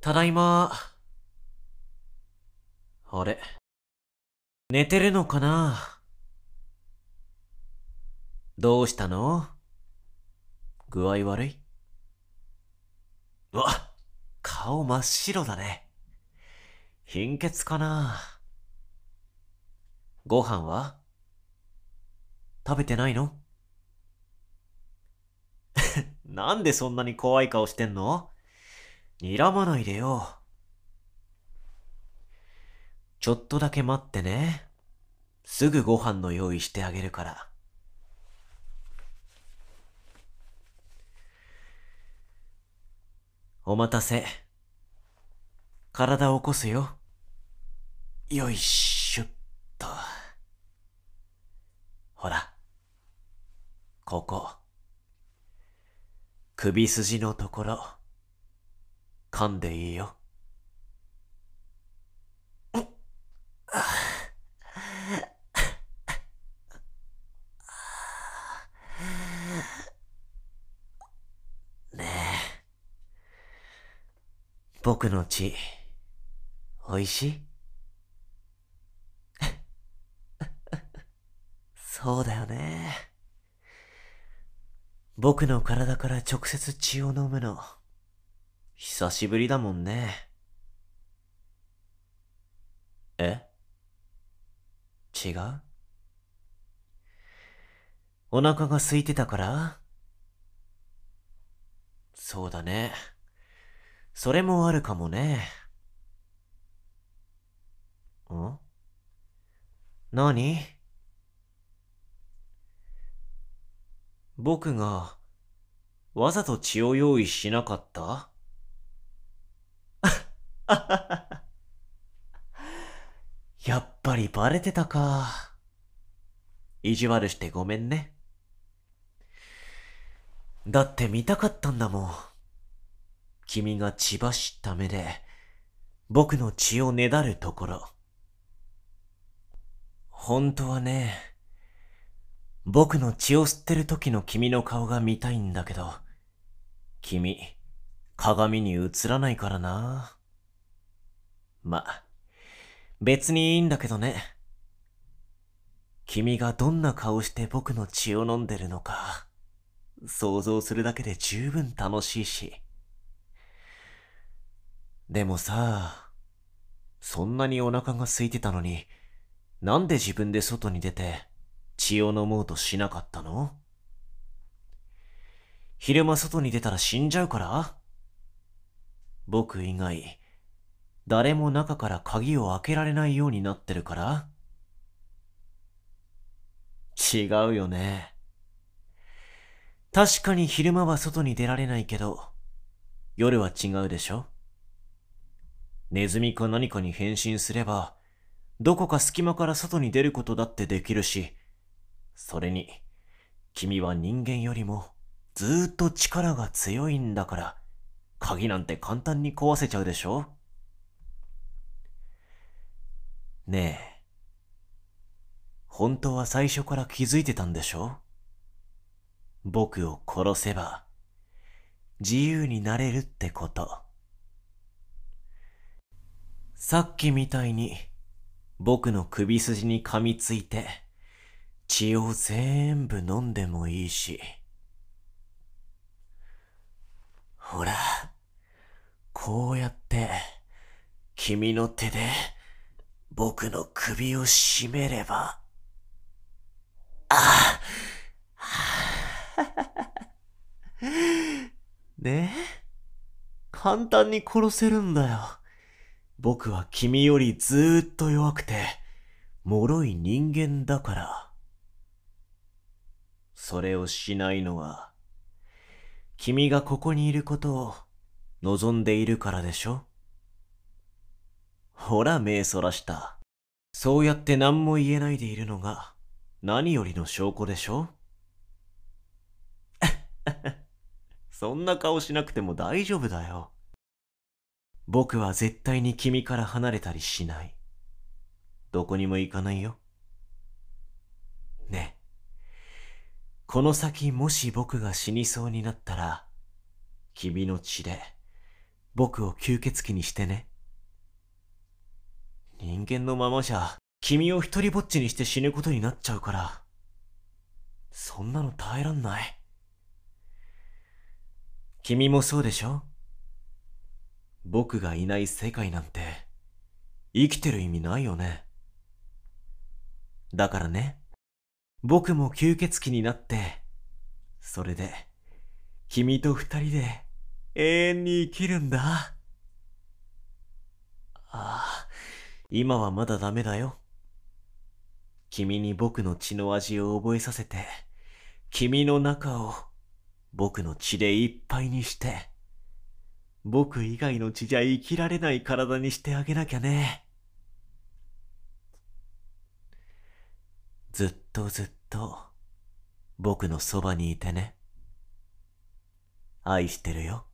ただいま。あれ？寝てるのかな？どうしたの？具合悪い？うわ、顔真っ白だね。貧血かな？ご飯は？食べてないの？なんでそんなに怖い顔してんの？睨まないでよ。ちょっとだけ待ってね。すぐご飯の用意してあげるから。お待たせ。体を起こすよ。よいしょっと。ほら。ここ。首筋のところ。噛んでいいよ。ねえ。僕の血、おいしい？そうだよね。僕の体から直接血を飲むの、久しぶりだもんね。え？違う？お腹が空いてたから？そうだね。それもあるかもね。ん？何？僕がわざと血を用意しなかった？やっぱりバレてたか。意地悪してごめんね。だって見たかったんだもん。君が血走った目で、僕の血をねだるところ。本当はね、僕の血を吸ってる時の君の顔が見たいんだけど、君、鏡に映らないからな。ま、別にいいんだけどね。君がどんな顔して僕の血を飲んでるのか、想像するだけで十分楽しいし。でもさ、そんなにお腹が空いてたのに、なんで自分で外に出て血を飲もうとしなかったの？昼間外に出たら死んじゃうから？僕以外、誰も中から鍵を開けられないようになってるから。違うよね。確かに昼間は外に出られないけど、夜は違うでしょ。ネズミか何かに変身すれば、どこか隙間から外に出ることだってできるし、それに、君は人間よりもずーっと力が強いんだから、鍵なんて簡単に壊せちゃうでしょ。ねえ。本当は最初から気づいてたんでしょ？僕を殺せば自由になれるってこと。さっきみたいに僕の首筋に噛みついて血を全部飲んでもいいし。ほら、こうやって君の手で僕の首を絞めれば。ああ ね？え簡単に殺せるんだよ。僕は君よりずーっと弱くて、脆い人間だから。それをしないのは、君がここにいることを望んでいるからでしょ？ほら目そらした。そうやって何も言えないでいるのが何よりの証拠でしょ？そんな顔しなくても大丈夫だよ。僕は絶対に君から離れたりしない。どこにも行かないよ。ね。この先もし僕が死にそうになったら、君の血で僕を吸血鬼にしてね。人間のままじゃ、君を一人ぼっちにして死ぬことになっちゃうから。そんなの耐えらんない。君もそうでしょ？僕がいない世界なんて、生きてる意味ないよね。だからね、僕も吸血鬼になって、それで、君と二人で永遠に生きるんだ。ああ、今はまだダメだよ。君に僕の血の味を覚えさせて、君の中を僕の血でいっぱいにして、僕以外の血じゃ生きられない体にしてあげなきゃね。ずっとずっと僕のそばにいてね。愛してるよ。